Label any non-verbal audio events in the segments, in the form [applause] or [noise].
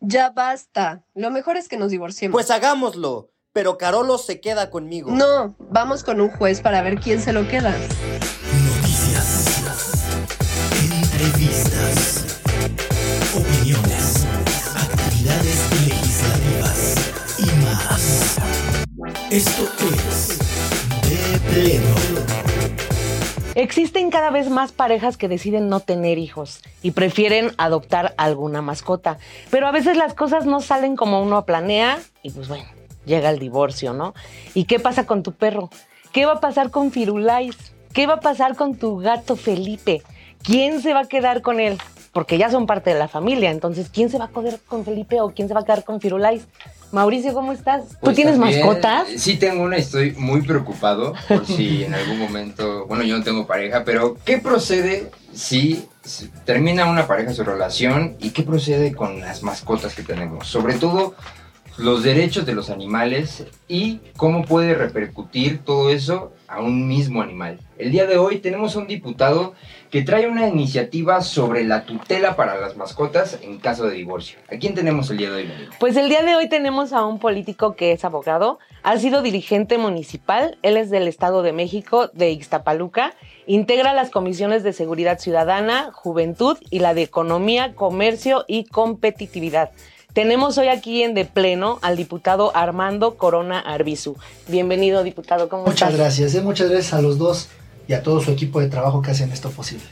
Ya basta. Lo mejor es que nos divorciemos. Pues hagámoslo. Pero Carolo se queda conmigo. No, vamos con un juez para ver quién se lo queda. Noticias, entrevistas, opiniones, actividades legislativas y más. Esto es De Pleno. Existen cada vez más parejas que deciden no tener hijos y prefieren adoptar alguna mascota, pero a veces las cosas no salen como uno planea y pues bueno, llega el divorcio, ¿no? ¿Y qué pasa con tu perro? ¿Qué va a pasar con Firulais? ¿Qué va a pasar con tu gato Felipe? ¿Quién se va a quedar con él? Porque ya son parte de la familia, entonces ¿quién se va a quedar con Felipe o quién se va a quedar con Firulais? Mauricio, ¿cómo estás? ¿Tú Pues tienes también, mascotas? Sí tengo una y estoy muy preocupado por si en algún momento, bueno, yo no tengo pareja, pero ¿qué procede si termina una pareja su relación y qué procede con las mascotas que tenemos? Sobre todo los derechos de los animales y cómo puede repercutir todo eso a un mismo animal. El día de hoy tenemos a un diputado que trae una iniciativa sobre la tutela para las mascotas en caso de divorcio. ¿A quién tenemos el día de hoy? Pues el día de hoy tenemos a un político que es abogado, ha sido dirigente municipal, él es del Estado de México, de Ixtapaluca, integra las comisiones de Seguridad Ciudadana, Juventud y la de Economía, Comercio y Competitividad. Tenemos hoy aquí en De Pleno al diputado Armando Corona Arbizu. Bienvenido, diputado, ¿cómo Muchas estás? gracias, eh, muchas gracias a los dos y a todo su equipo de trabajo que hacen esto posible.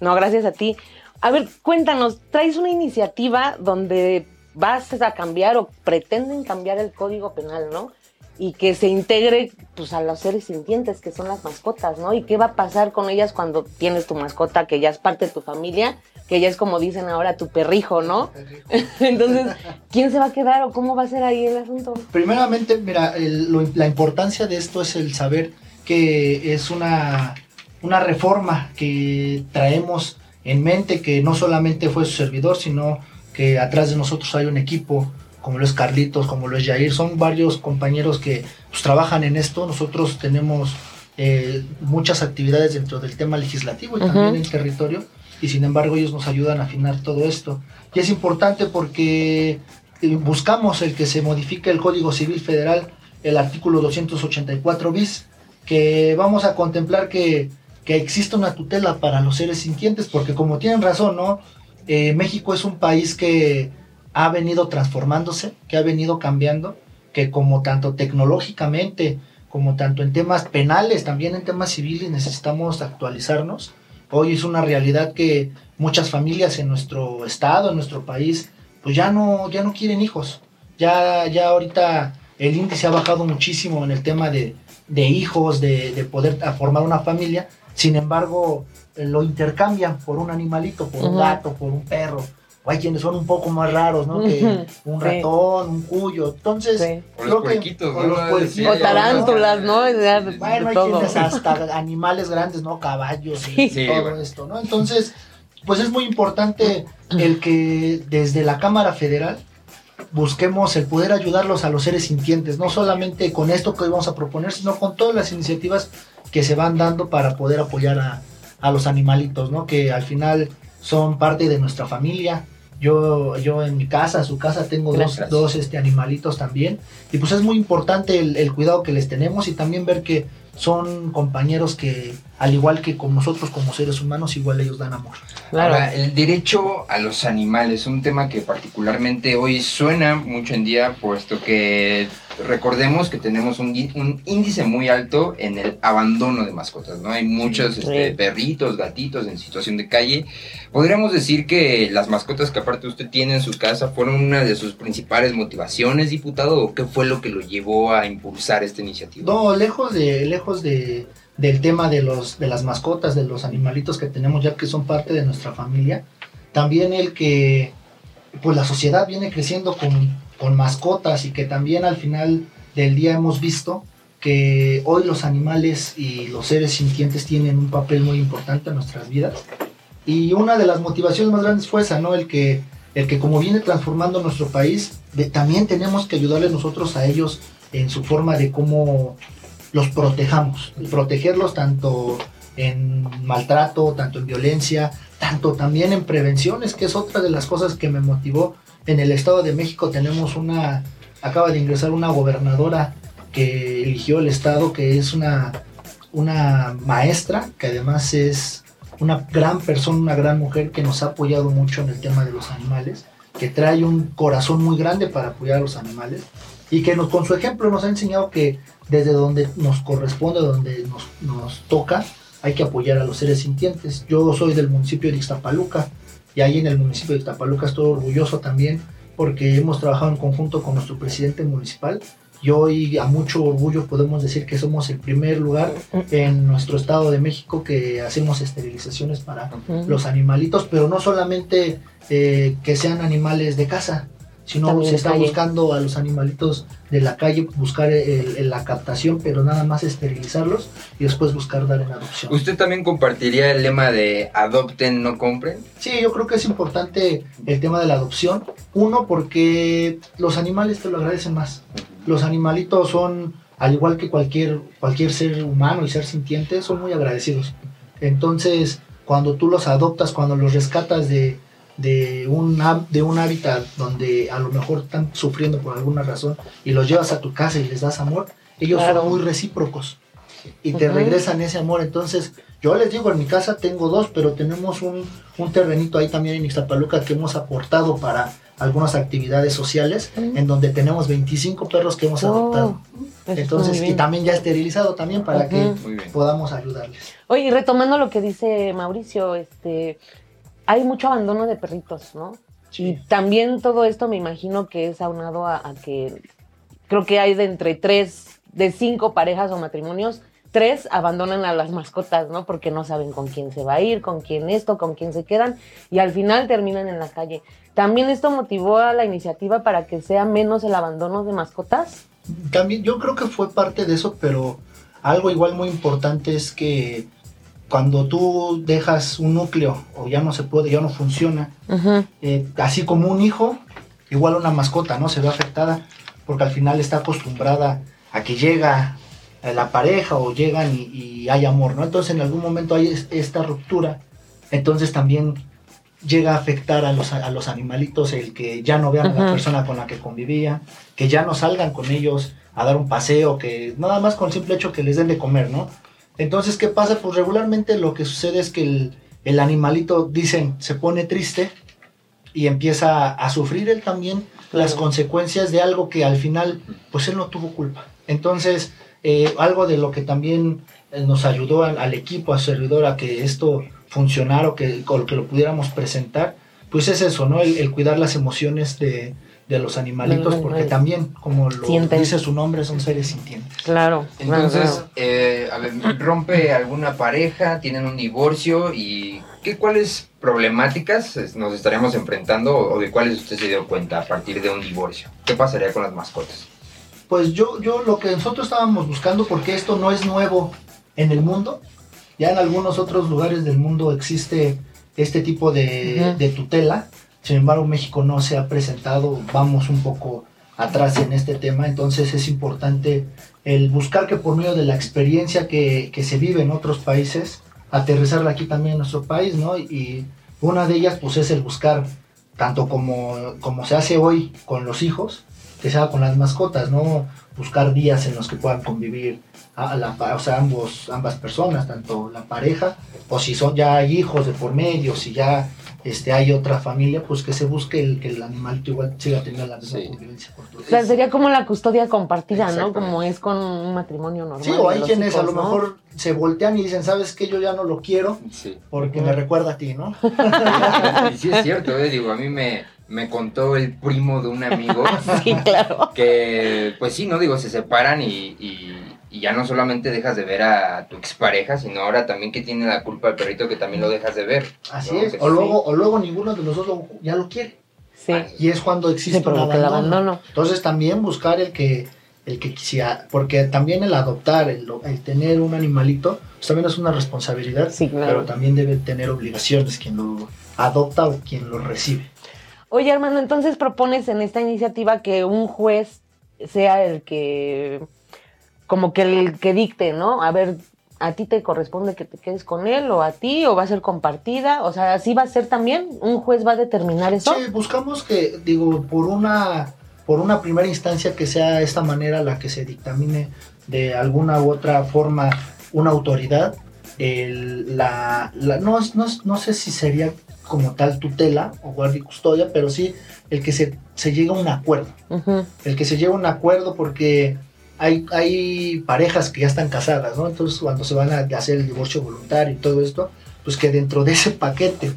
No, gracias a ti. A ver, cuéntanos, traes una iniciativa donde vas a cambiar o pretenden cambiar el código penal, ¿no? Y que se integre pues a los seres sintientes que son las mascotas, ¿no? Y qué va a pasar con ellas cuando tienes tu mascota que ya es parte de tu familia, que ya es como dicen ahora tu perrijo, ¿no? [laughs] Entonces, ¿quién se va a quedar o cómo va a ser ahí el asunto? Primeramente, mira, el- lo- la importancia de esto es el saber que es una, una reforma que traemos en mente, que no solamente fue su servidor, sino que atrás de nosotros hay un equipo, como lo es Carlitos, como lo es Jair, son varios compañeros que pues, trabajan en esto. Nosotros tenemos eh, muchas actividades dentro del tema legislativo y también en territorio, y sin embargo ellos nos ayudan a afinar todo esto. Y es importante porque eh, buscamos el que se modifique el Código Civil Federal, el artículo 284 bis, que vamos a contemplar que, que exista una tutela para los seres sintientes, porque como tienen razón, ¿no? Eh, México es un país que ha venido transformándose, que ha venido cambiando, que como tanto tecnológicamente, como tanto en temas penales, también en temas civiles necesitamos actualizarnos. Hoy es una realidad que muchas familias en nuestro estado, en nuestro país, pues ya no, ya no quieren hijos. Ya, ya ahorita el índice ha bajado muchísimo en el tema de, de hijos, de, de poder a formar una familia. Sin embargo, eh, lo intercambian por un animalito, por un gato, por un perro. O hay quienes son un poco más raros, ¿no? Que un Sí. ratón, un cuyo. Entonces, Sí. O creo los que- puerquitos, o ¿no? los puerquitos, O tarántulas, ¿no? Bueno, hay quienes hasta animales grandes, ¿no? Caballos y. Sí, todo bueno. esto, ¿no? Entonces, pues es muy importante el que desde la Cámara Federal busquemos el poder ayudarlos a los seres sintientes, no solamente con esto que hoy vamos a proponer, sino con todas las iniciativas que se van dando para poder apoyar a, a los animalitos, ¿no? Que al final son parte de nuestra familia. Yo, yo en mi casa, su casa, tengo dos, dos este, animalitos también. Y pues es muy importante el, el cuidado que les tenemos y también ver que son compañeros que, al igual que con nosotros como seres humanos, igual ellos dan amor. Claro. Ahora, el derecho a los animales, un tema que particularmente hoy suena mucho en día, puesto que recordemos que tenemos un, índice muy alto en el abandono de mascotas, ¿no? Hay muchos este, Sí. perritos, gatitos en situación de calle. Podríamos decir que las mascotas que aparte usted tiene en su casa fueron una de sus principales motivaciones, diputado, o qué fue lo que lo llevó a impulsar esta iniciativa? No, lejos de, lejos de, del tema de los, de las mascotas, de los animalitos que tenemos ya que son parte de nuestra familia, también el que pues la sociedad viene creciendo con, con mascotas y que también al final del día hemos visto que hoy los animales y los seres sintientes tienen un papel muy importante en nuestras vidas. Y una de las motivaciones más grandes fue esa, ¿no? El que, el que como viene transformando nuestro país, también tenemos que ayudarles nosotros a ellos en su forma de cómo los protejamos. Protegerlos tanto en maltrato, tanto en violencia, tanto también en prevenciones, que es otra de las cosas que me motivó En el Estado de México tenemos una, acaba de ingresar una gobernadora que eligió el Estado, que es una, una maestra, que además es una gran persona, una gran mujer que nos ha apoyado mucho en el tema de los animales, que trae un corazón muy grande para apoyar a los animales y que nos, con su ejemplo nos ha enseñado que desde donde nos corresponde, donde nos, nos toca, hay que apoyar a los seres sintientes. Yo soy del municipio de Ixtapaluca y ahí en el municipio de Ixtapaluca estoy orgulloso también porque hemos trabajado en conjunto con nuestro presidente municipal y hoy a mucho orgullo podemos decir que somos el primer lugar en nuestro estado de México que hacemos esterilizaciones para los animalitos, pero no solamente eh, que sean animales de casa, sino se está calle. buscando a los animalitos de la calle, buscar el- el- la captación, pero nada más esterilizarlos y después buscar dar en adopción. ¿Usted también compartiría el lema de adopten, no compren? Sí, yo creo que es importante el tema de la adopción. Uno, porque los animales te lo agradecen más. Los animalitos son, al igual que cualquier, cualquier ser humano y ser sintiente, son muy agradecidos. Entonces, cuando tú los adoptas, cuando los rescatas de, de, un, de un hábitat donde a lo mejor están sufriendo por alguna razón y los llevas a tu casa y les das amor, ellos Claro. son muy recíprocos y te regresan ese amor. Entonces, yo les digo, en mi casa tengo dos, pero tenemos un, un terrenito ahí también en Ixtapaluca que hemos aportado para algunas actividades sociales, Mm. en donde tenemos 25 perros que hemos Oh, adoptado. está Entonces, y también ya esterilizado también para que podamos ayudarles. Oye, y retomando lo que dice Mauricio, este, hay mucho abandono de perritos, ¿no? Y también todo esto me imagino que es aunado a, a que creo que hay de entre tres, de cinco parejas o matrimonios, tres abandonan a las mascotas, ¿no? Porque no saben con quién se va a ir, con quién esto, con quién se quedan y al final terminan en la calle. ¿También esto motivó a la iniciativa para que sea menos el abandono de mascotas? También yo creo que fue parte de eso, pero algo igual muy importante es que cuando tú dejas un núcleo o ya no se puede, ya no funciona, eh, así como un hijo, igual una mascota, ¿no? Se ve afectada porque al final está acostumbrada a que llega eh, la pareja o llegan y, y hay amor, ¿no? Entonces en algún momento hay es- esta ruptura, entonces también llega a afectar a los, a los animalitos el que ya no vean a la persona con la que convivían, que ya no salgan con ellos a dar un paseo, que nada más con el simple hecho que les den de comer, ¿no? Entonces, ¿qué pasa? Pues regularmente lo que sucede es que el, el animalito, dicen, se pone triste y empieza a sufrir él también las consecuencias de algo que al final, pues él no tuvo culpa. Entonces, eh, algo de lo que también eh, nos ayudó al, al equipo, a su servidor, a que esto funcionara o que, o que lo pudiéramos presentar, pues es eso, ¿no? El, el cuidar las emociones de, de los animalitos, porque también, como lo Sienten. dice su nombre, son seres sintientes. Claro. Entonces, claro. eh, a ver, rompe alguna pareja, tienen un divorcio y ¿qué, ¿cuáles problemáticas nos estaríamos enfrentando o de cuáles usted se dio cuenta a partir de un divorcio? ¿Qué pasaría con las mascotas? Pues yo, yo lo que nosotros estábamos buscando, porque esto no es nuevo en el mundo, ya en algunos otros lugares del mundo existe este tipo de tutela, sin embargo México no se ha presentado, vamos un poco atrás en este tema, entonces es importante el buscar que por medio de la experiencia que, que se vive en otros países, aterrizarla aquí también en nuestro país, ¿no? Y una de ellas pues es el buscar, tanto como, como se hace hoy con los hijos, que sea con las mascotas, ¿no? Buscar días en los que puedan convivir a la, pa- o sea, ambos, ambas personas, tanto la pareja, o si son ya hay hijos de por medio, si ya este, hay otra familia, pues que se busque el, que el animalito igual siga teniendo la misma Sí. convivencia. por todo. O sea, sería como la custodia compartida, ¿no? Como es con un matrimonio normal. Sí, o hay quienes a lo ¿no? mejor se voltean y dicen, ¿sabes qué? Yo ya no lo quiero Sí. porque me recuerda a ti, ¿no? [laughs] Y sí es cierto, eh, digo, a mí me, me contó el primo de un amigo [laughs] Sí, claro. que, pues sí, no digo, se separan y, y- y ya no solamente dejas de ver a tu expareja, sino ahora también que tiene la culpa el perrito que también lo dejas de ver. Así ¿no? es. O luego, o luego ninguno de lo- ya lo quiere. Sí. Y es cuando existe un el abandono. abandono. Entonces también buscar el que el que quisiera, porque también el adoptar, el, el tener un animalito, pues también es una responsabilidad, Sí, claro. pero también debe tener obligaciones quien lo adopta o quien lo recibe. Oye, hermano, entonces propones en esta iniciativa que un juez sea el que, como que el que dicte, ¿no? A ver, a ti te corresponde que te quedes con él o a ti o va a ser compartida, o sea, así va a ser también, un juez va a determinar eso. Sí, buscamos que, digo, por una, por una primera instancia que sea esta manera la que se dictamine de alguna u otra forma una autoridad, el- la, la- no, es- no, es- no sé si sería como tal tutela o guardia y custodia, pero sí el que se, se llegue a un acuerdo. El que se lleve a un acuerdo porque hay, hay parejas que ya están casadas, ¿no? Entonces cuando se van a hacer el divorcio voluntario y todo esto, pues que dentro de ese paquete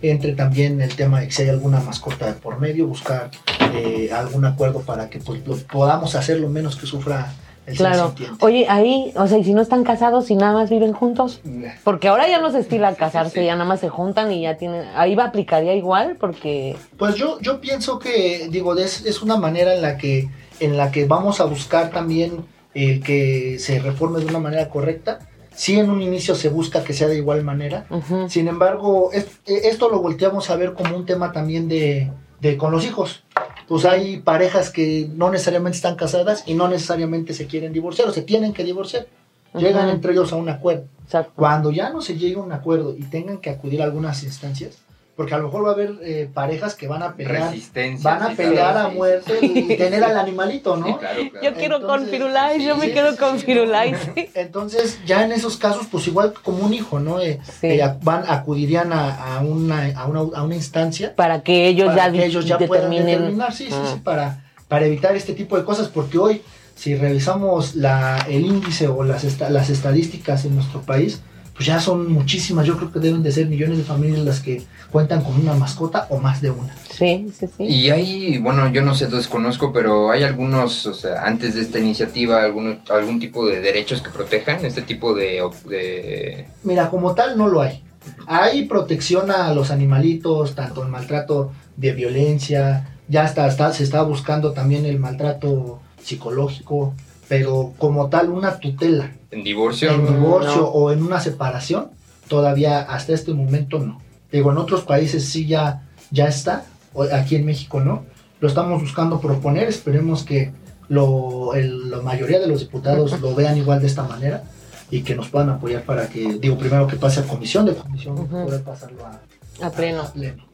entre también el tema de que si hay alguna mascota de por medio, buscar eh, algún acuerdo para que pues, lo podamos hacer lo menos que sufra el Claro. Oye, ahí, o sea, y si no están casados, si nada más viven juntos, porque ahora ya no se estila casarse, sí. ya nada más se juntan y ya tienen, ahí va aplicaría igual, porque, Pues yo, yo pienso que, digo, es, es una manera en la que en la que vamos a buscar también el que se reforme de una manera correcta. Sí, en un inicio se busca que sea de igual manera. Sin embargo, es- eh, esto lo volteamos a ver como un tema también de, de con los hijos. Pues hay parejas que no necesariamente están casadas y no necesariamente se quieren divorciar o se tienen que divorciar. Llegan entre ellos a un acuerdo. exacto. Cuando ya no se llegue a un acuerdo y tengan que acudir a algunas instancias, porque a lo mejor va a haber eh, parejas que van a pelear, van a sí, pelear claro, a sí, muerte sí, sí. y tener al animalito, ¿no? Sí, claro, claro. Yo quiero con Entonces, Firulais, yo me sí, quedo sí, con sí. Firulais. sí. Entonces, ya en esos casos, pues igual como un hijo, ¿no? Eh, Sí. eh, van, acudirían a, a una, a, una, a una instancia Para que ellos para ya, que ellos ya puedan determinar, sí, sí, Ah. sí, para, para evitar este tipo de cosas, porque hoy, si revisamos la, el índice o las, esta- las estadísticas en nuestro país, pues ya son muchísimas, yo creo que deben de ser millones de familias las que cuentan con una mascota o más de una. Sí, sí, sí. Y hay, bueno, yo no sé, desconozco, pero hay algunos, o sea, antes de esta iniciativa, algún, algún tipo de derechos que protejan este tipo de... de- Mira, como tal no lo hay. Hay protección a los animalitos, tanto el maltrato de violencia, ya está, está- se está buscando también el maltrato psicológico, pero como tal una tutela en divorcio. en divorcio no. o en una separación, todavía hasta este momento no. Digo, en otros países sí ya, ya está, o aquí en México no. Lo estamos buscando proponer, esperemos que lo, el- la mayoría de los diputados lo vean igual de esta manera y que nos puedan apoyar para que, digo, primero que pase a comisión de comisión, Ujú. poder pasarlo a, A pleno. a pleno.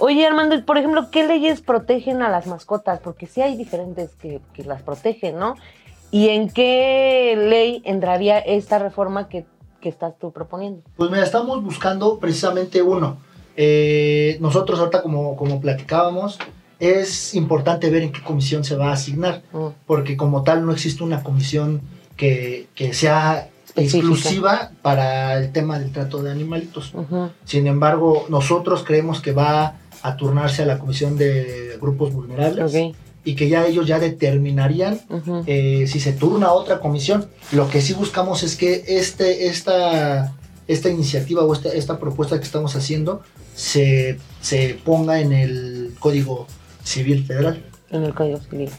Oye, Armando, por ejemplo, ¿qué leyes protegen a las mascotas? Porque sí hay diferentes que, que las protegen, ¿no? ¿Y en qué ley entraría esta reforma que, que estás tú proponiendo? Pues mira, estamos buscando precisamente uno. Eh, nosotros ahorita como, como platicábamos, es importante ver en qué comisión se va a asignar, Mm, porque como tal no existe una comisión que, que sea Específica. exclusiva para el tema del trato de animalitos. Sin embargo, nosotros creemos que va a turnarse a la comisión de grupos vulnerables ok, y que ya ellos ya determinarían eh, si se turna a otra comisión. Lo que sí buscamos es que este, esta, esta iniciativa o esta, esta propuesta que estamos haciendo se, se ponga en el Código Civil Federal. en el Código Civil.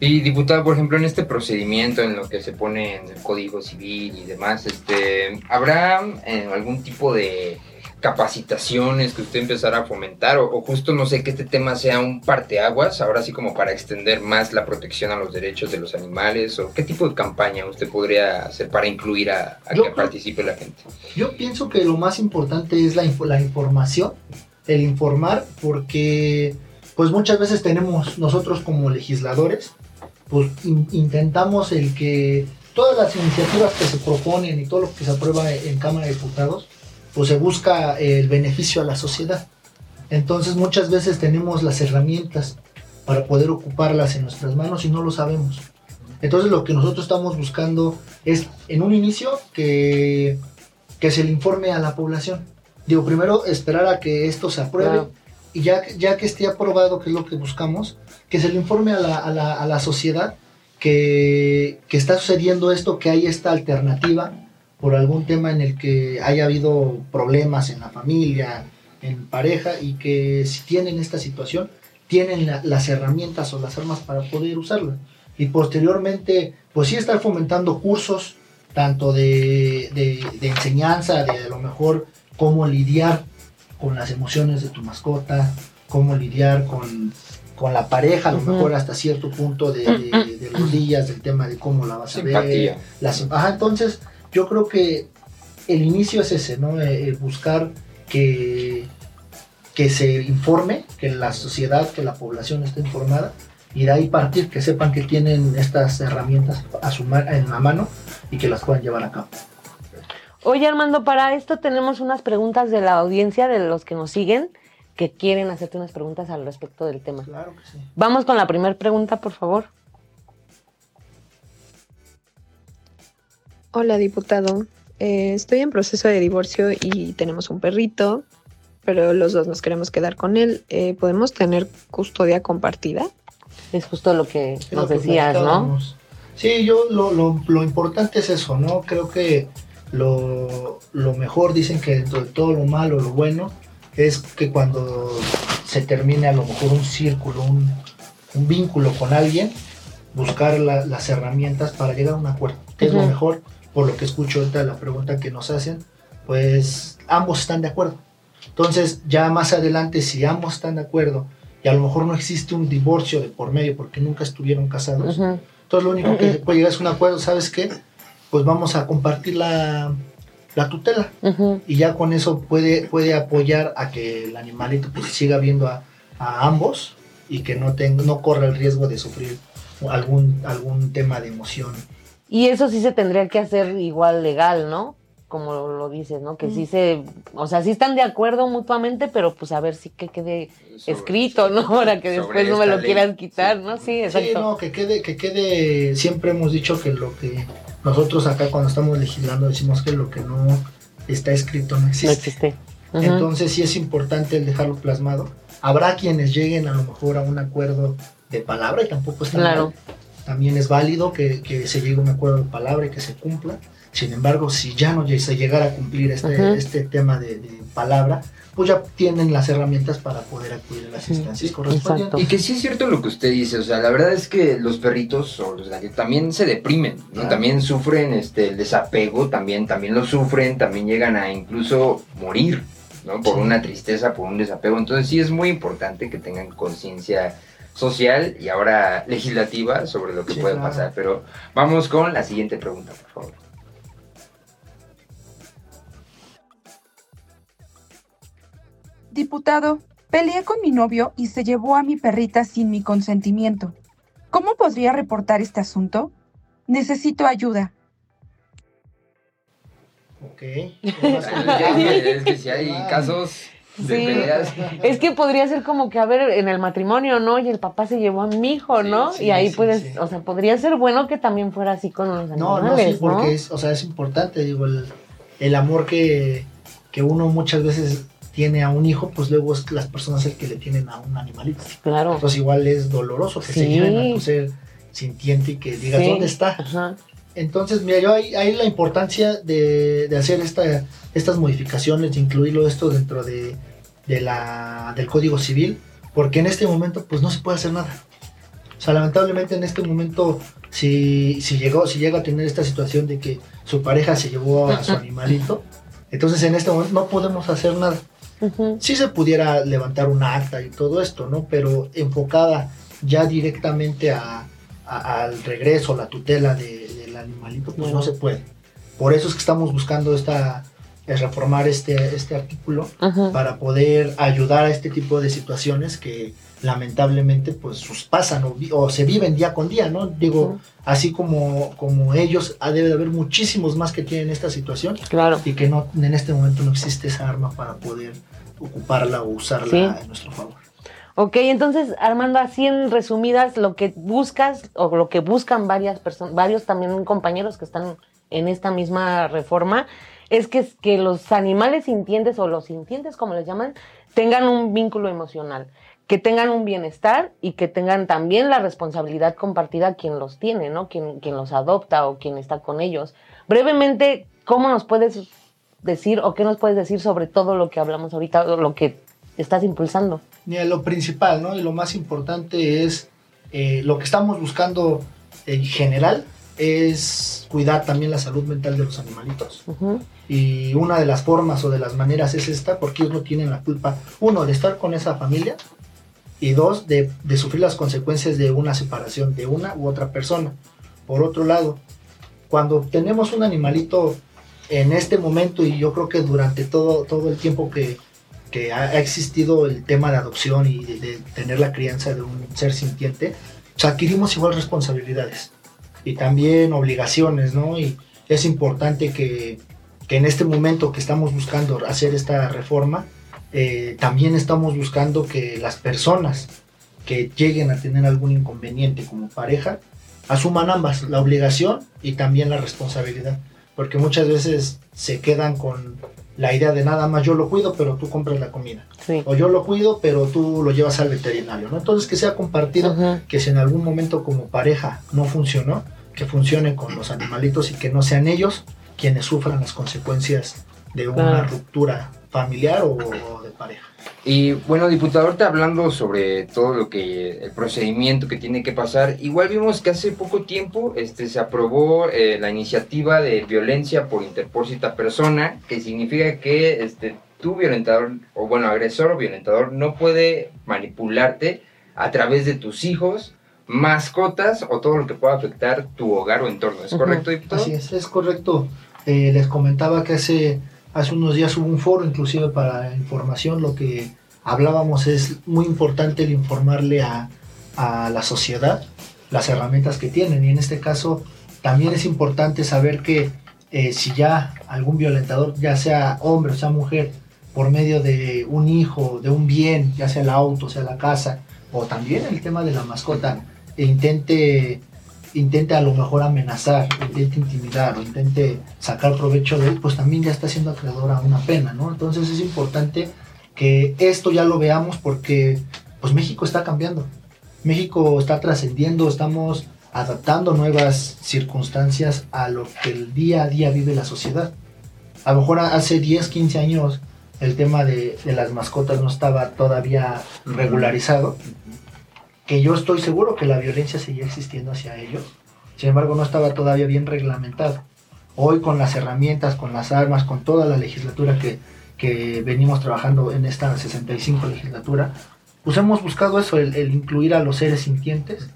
Y diputado, por ejemplo, en este procedimiento, en lo que se pone en el Código Civil y demás, este, ¿habrá eh, algún tipo de capacitaciones que usted empezará a fomentar? O, o justo, no sé, que este tema sea un parteaguas, ahora sí como para extender más la protección a los derechos de los animales, o qué tipo de campaña usted podría hacer para incluir a, a Yo que participe la gente? Yo pienso que lo más importante es la, la información, el informar, porque pues muchas veces tenemos nosotros como legisladores, pues in- intentamos el que todas las iniciativas que se proponen y todo lo que se aprueba en Cámara de Diputados, pues se busca el beneficio a la sociedad. Entonces muchas veces tenemos las herramientas para poder ocuparlas en nuestras manos y no lo sabemos. Entonces lo que nosotros estamos buscando es en un inicio que, que se le informe a la población. Digo, primero esperar a que esto se apruebe Claro. y ya, ya que esté aprobado, que es lo que buscamos, que se le informe a la, a la, a la sociedad que, que está sucediendo esto, que hay esta alternativa por algún tema en el que haya habido problemas en la familia, en pareja, y que si tienen esta situación, tienen la- las herramientas o las armas para poder usarla. Y posteriormente, pues sí estar fomentando cursos, tanto de, de- de enseñanza, de a lo mejor cómo lidiar con las emociones de tu mascota, cómo lidiar con, con la pareja, a lo mejor hasta cierto punto de, de, de rodillas, del tema de cómo la vas a ver, Simpatía. la sim- ajá, entonces, yo creo que el inicio es ese, ¿no? Eh, eh, buscar que, que se informe, que la sociedad, que la población esté informada y de ahí partir, que sepan que tienen estas herramientas a su ma- en la mano y que las puedan llevar a cabo. Oye, Armando, para esto tenemos unas preguntas de la audiencia, de los que nos siguen, que quieren hacerte unas preguntas al respecto del tema. Claro que sí. Vamos con la primera pregunta, por favor. Hola, diputado. Eh, estoy en proceso de divorcio y tenemos un perrito, pero los dos nos queremos quedar con él. Eh, ¿Podemos tener custodia compartida? Es justo lo que Sí, nos lo que decías, ¿no? Sí, yo lo, lo- lo importante es eso, ¿no? Creo que lo, lo mejor, dicen que dentro de todo lo malo, lo bueno, es que cuando se termine a lo mejor un círculo, un, un vínculo con alguien, buscar la- las herramientas para llegar a un acuerdo. ¿Qué es lo mejor? Por lo que escucho ahorita la pregunta que nos hacen, pues ambos están de acuerdo. Entonces, ya más adelante, si ambos están de acuerdo y a lo mejor no existe un divorcio de por medio porque nunca estuvieron casados, Ujú. entonces lo único que se puede llegar es un acuerdo, ¿sabes qué? Pues vamos a compartir la, la tutela y ya con eso puede, puede apoyar a que el animalito pues siga viendo a, a ambos y que no, tenga, no corra el riesgo de sufrir algún, algún tema de emoción. Y eso sí se tendría que hacer igual legal, ¿no? Como lo dices, ¿no? Que sí se, o sea, sí están de acuerdo mutuamente, pero pues a ver si que quede Sobre- escrito, ¿no? [laughs] Para que después no me lo ley. quieran quitar, Sí. ¿no? Sí, Sí, exacto. no, que quede, que quede, siempre hemos dicho que lo que nosotros acá cuando estamos legislando decimos que lo que no está escrito no existe. No existe. Entonces sí es importante el dejarlo plasmado. Habrá quienes lleguen a lo mejor a un acuerdo de palabra y tampoco está Claro. mal. También es válido que, que se llegue a un acuerdo de palabra y que se cumpla. Sin embargo, si ya no se llegara a cumplir este, este tema de, de palabra, pues ya tienen las herramientas para poder acudir a las Sí, instancias exacto. correspondientes. Y que sí es cierto lo que usted dice, o sea, la verdad es que los perritos o los gatitos también se deprimen, ¿no? Claro. También sufren este, el desapego, también, también lo sufren, también llegan a incluso morir, ¿no? Por Sí. una tristeza, por un desapego. Entonces sí es muy importante que tengan conciencia social y ahora legislativa sobre lo que Sí, puede claro. pasar. Pero vamos con la siguiente pregunta, por favor. Diputado, peleé con mi novio y se llevó a mi perrita sin mi consentimiento. ¿Cómo podría reportar este asunto? Necesito ayuda. Ok. es, que, [laughs] es que si hay casos Sí. peleas. Es que podría ser como que, a ver, en el matrimonio, ¿no? Y el papá se llevó a mi hijo, ¿no? sí, y ahí sí, puedes, o sea, podría ser bueno que también fuera así con los No, animales, no, sí, porque es, o sea, es importante, digo, el, el amor que, que uno muchas veces tiene a un hijo, pues luego es las personas el que le tienen a un animalito. Claro. Entonces igual es doloroso que se lleven a tu ser sintiente y que digas. ¿dónde está? Ajá. Entonces, mira, yo ahí, ahí la importancia de, de hacer esta, estas modificaciones, de incluirlo esto dentro de, de la, del Código Civil, porque en este momento pues no se puede hacer nada. O sea, lamentablemente en este momento, si, si, llegó, si llega a tener esta situación de que su pareja se llevó a su animalito, entonces en este momento no podemos hacer nada. Sí se pudiera levantar un acta y todo esto, ¿no? Pero enfocada ya directamente a, a- al regreso, la tutela de- animalito, pues Bueno. no se puede. Por eso es que estamos buscando esta, es reformar este, este artículo para poder ayudar a este tipo de situaciones que lamentablemente pues sus pasan o, vi- o se viven día con día, ¿no? Digo, así como, como ellos, debe de haber muchísimos más que tienen esta situación Claro. y que no en este momento no existe esa arma para poder ocuparla o usarla Sí. en nuestro favor. Ok, entonces, Armando, así en resumidas, lo que buscas o lo que buscan varias personas, varios también compañeros que están en esta misma reforma, es que, que los animales sintientes o los sintientes, como les llaman, tengan un vínculo emocional, que tengan un bienestar y que tengan también la responsabilidad compartida quien los tiene, ¿no? Quien, quien los adopta o quien está con ellos. Brevemente, ¿cómo nos puedes decir o qué nos puedes decir sobre todo lo que hablamos ahorita, lo que estás impulsando? Mira, lo principal, ¿no? Y lo más importante es eh, lo que estamos buscando en general es cuidar también la salud mental de los animalitos. Ujú. Y una de las formas o de las maneras es esta, porque ellos no tienen la culpa, uno, de estar con esa familia, y dos, de, de sufrir las consecuencias de una separación de una u otra persona. Por otro lado, cuando tenemos un animalito en este momento y yo creo que durante todo, todo el tiempo que, que ha, existido el tema de adopción y de, tener la crianza de un ser sintiente, adquirimos igual responsabilidades y también obligaciones, ¿no? Y es importante que, que en este momento que estamos buscando hacer esta reforma, eh, también estamos buscando que las personas que lleguen a tener algún inconveniente como pareja, asuman ambas, la obligación y también la responsabilidad. Porque muchas veces se quedan con la idea de nada más yo lo cuido, pero tú compras la comida. Sí. O yo lo cuido, pero tú lo llevas al veterinario. ¿no? Entonces que sea compartido, que si en algún momento como pareja no funcionó, que funcione con los animalitos y que no sean ellos quienes sufran las consecuencias de una Claro. ruptura familiar o, o de pareja. Y bueno, diputado, ahorita hablando sobre todo lo que el procedimiento que tiene que pasar, igual vimos que hace poco tiempo este, se aprobó eh, la iniciativa de violencia por interpósita persona, que significa que este, tu violentador, o bueno, agresor o violentador, no puede manipularte a través de tus hijos, mascotas o todo lo que pueda afectar tu hogar o entorno. ¿Es correcto, diputado? Así es, es correcto. Eh, les comentaba que hace, hace unos días hubo un foro inclusive para información. Lo que hablábamos es muy importante el informarle a, la sociedad las herramientas que tienen. Y en este caso también es importante saber que eh, si ya algún violentador, ya sea hombre o sea mujer, por medio de un hijo, de un bien, ya sea el auto, sea la casa, o también el tema de la mascota, e intente intente a lo mejor amenazar, intente intimidar o intente sacar provecho de él, pues también ya está siendo acreedor a una pena, ¿no? Entonces es importante que esto ya lo veamos porque pues México está cambiando. México está trascendiendo, estamos adaptando nuevas circunstancias a lo que el día a día vive la sociedad. A lo mejor hace 10, 15 años el tema de, de las mascotas no estaba todavía regularizado, que yo estoy seguro que la violencia seguía existiendo hacia ellos, sin embargo no estaba todavía bien reglamentado. Hoy con las herramientas, con las armas, con toda la legislatura que, que venimos trabajando en esta 65 legislatura, pues hemos buscado eso, el, el incluir a los seres sintientes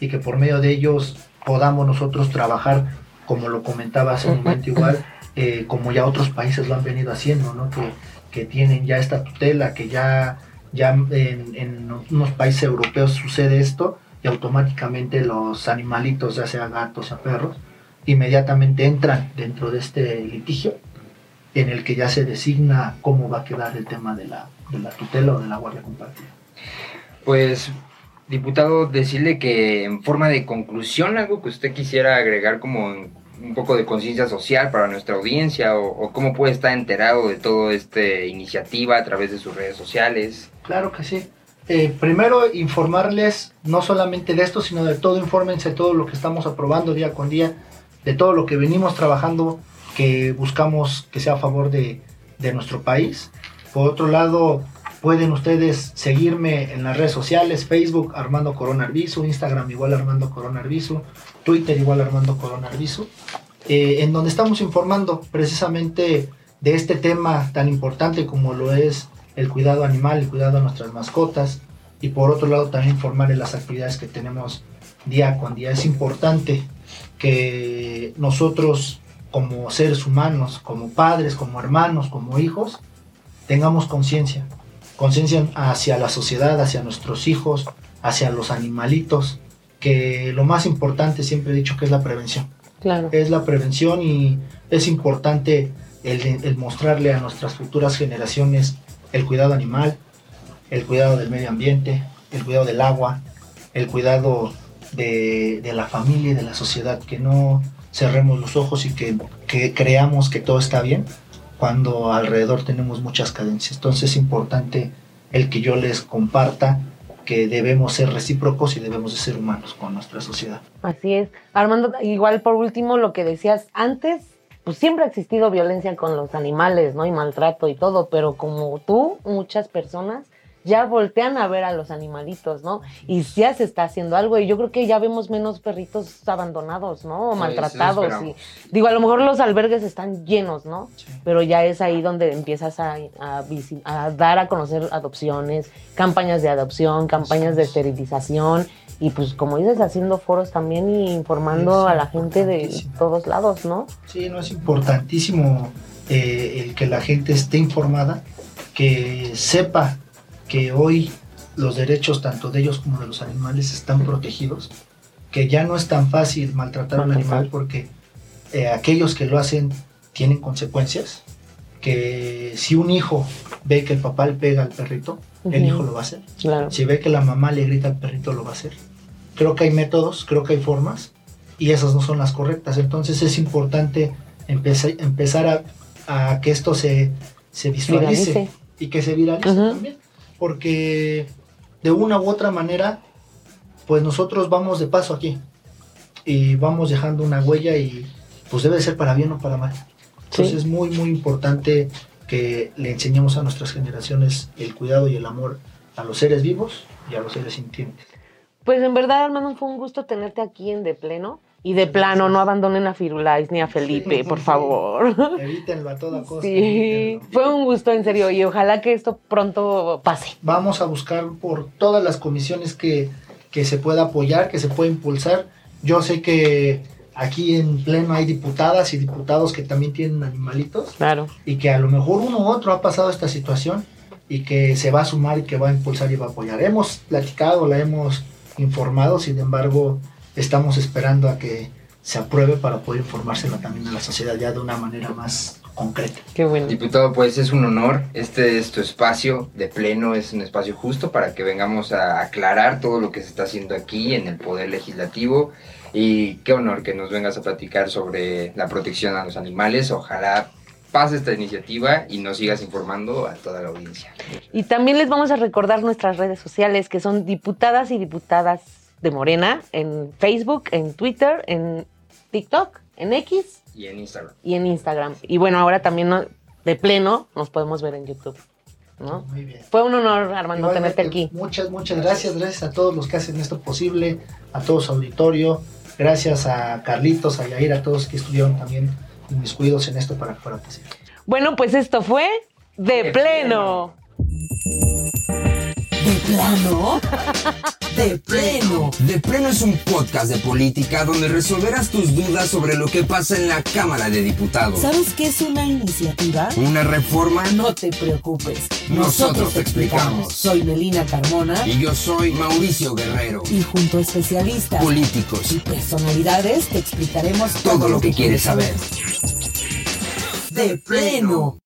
y que por medio de ellos podamos nosotros trabajar, como lo comentaba hace un momento [laughs] igual, eh, como ya otros países lo han venido haciendo, ¿no? que, que tienen ya esta tutela, que ya, ya en, en unos países europeos sucede esto y automáticamente los animalitos, ya sea gatos, sea perros, inmediatamente entran dentro de este litigio en el que ya se designa cómo va a quedar el tema de la, de la tutela o de la guardia compartida. Pues, diputado, decirle que en forma de conclusión, algo que usted quisiera agregar como un poco de conciencia social para nuestra audiencia o, o, cómo puede estar enterado de toda esta iniciativa a través de sus redes sociales. Claro que sí. Eh, primero, informarles no solamente de esto, sino de todo, infórmense de todo lo que estamos aprobando día con día, de todo lo que venimos trabajando, que buscamos que sea a favor de, de nuestro país. Por otro lado, pueden ustedes seguirme en las redes sociales, Facebook Armando Corona Arbizu, Instagram igual Armando Corona Arbizu, Twitter igual Armando Corona Arbizu, eh, en donde estamos informando precisamente de este tema tan importante como lo es el cuidado animal, el cuidado a nuestras mascotas y por otro lado también informar de las actividades que tenemos día con día. Es importante que nosotros como seres humanos, como padres, como hermanos, como hijos, tengamos conciencia, conciencia hacia la sociedad, hacia nuestros hijos, hacia los animalitos, que lo más importante siempre he dicho que es la prevención. Claro. Es la prevención y es importante el, el mostrarle a nuestras futuras generaciones el cuidado animal, el cuidado del medio ambiente, el cuidado del agua, el cuidado de, de la familia y de la sociedad, que no cerremos los ojos y que, que, creamos que todo está bien cuando alrededor tenemos muchas cadencias. Entonces es importante el que yo les comparta que debemos ser recíprocos y debemos de ser humanos con nuestra sociedad. Así es. Armando, igual por último lo que decías antes, pues siempre ha existido violencia con los animales, ¿no? Y maltrato y todo, pero como tú, muchas personas ya voltean a ver a los animalitos, ¿no? Y ya se está haciendo algo y yo creo que ya vemos menos perritos abandonados, ¿no? O Sí, maltratados. y, digo, a lo mejor los albergues están llenos, ¿no? Sí. Pero ya es ahí donde empiezas a, a dar a conocer adopciones, campañas de adopción, campañas de esterilización y pues como dices, haciendo foros también y informando a la gente de todos lados, ¿no? Sí, no es importantísimo eh, el que la gente esté informada, que sepa que hoy los derechos tanto de ellos como de los animales están protegidos, que ya no es tan fácil maltratar a un animal porque eh, aquellos que lo hacen tienen consecuencias, que si un hijo ve que el papá le pega al perrito, el hijo lo va a hacer. Claro. Si ve que la mamá le grita al perrito, lo va a hacer. Creo que hay métodos, creo que hay formas y esas no son las correctas. Entonces es importante empezar, empezar a, a que esto se, se visualice Viralice. y que se viralice también. Porque de una u otra manera, pues nosotros vamos de paso aquí y vamos dejando una huella y pues debe ser para bien o para mal. Entonces Sí. es muy, muy importante que le enseñemos a nuestras generaciones el cuidado y el amor a los seres vivos y a los seres sintientes. Pues en verdad, hermano, fue un gusto tenerte aquí en De Pleno. Y de plano, no abandonen a Firulais ni a Felipe, por favor. [laughs] Evítenlo a toda costa. Sí, fue un gusto, en serio, y ojalá que esto pronto pase. Vamos a buscar por todas las comisiones que, que se pueda apoyar, que se pueda impulsar. Yo sé que aquí en pleno hay diputadas y diputados que también tienen animalitos Claro. y que a lo mejor uno u otro ha pasado esta situación y que se va a sumar y que va a impulsar y va a apoyar. Hemos platicado, la hemos informado, sin embargo, estamos esperando a que se apruebe para poder informárselo también a la sociedad ya de una manera más concreta. Qué bueno. Diputado, pues es un honor. Este es tu espacio de pleno, es un espacio justo para que vengamos a aclarar todo lo que se está haciendo aquí en el Poder Legislativo. Y qué honor que nos vengas a platicar sobre la protección a los animales. Ojalá pase esta iniciativa y nos sigas informando a toda la audiencia. Y también les vamos a recordar nuestras redes sociales, que son diputadas y diputadas de Morena, en Facebook, en Twitter, en TikTok, en X Y en Instagram. y en Instagram. Y bueno, ahora también ¿no? de pleno nos podemos ver en YouTube. ¿no? Muy bien. Fue un honor, Armando, Igualmente, tenerte aquí. Muchas, muchas gracias. Gracias a todos los que hacen esto posible, a todo su auditorio. Gracias a Carlitos, a Yair, a todos que estuvieron también inmiscuidos en esto para que fuera posible. Bueno, pues esto fue de, De pleno. ¿De plano? De pleno. De Pleno es un podcast de política donde resolverás tus dudas sobre lo que pasa en la Cámara de Diputados. ¿Sabes qué es una iniciativa? Una reforma No te preocupes. Nosotros te explicamos. Soy Melina Carmona y yo soy Mauricio Guerrero. y junto a especialistas Políticos y personalidades te explicaremos todo lo que quieres saber. De pleno.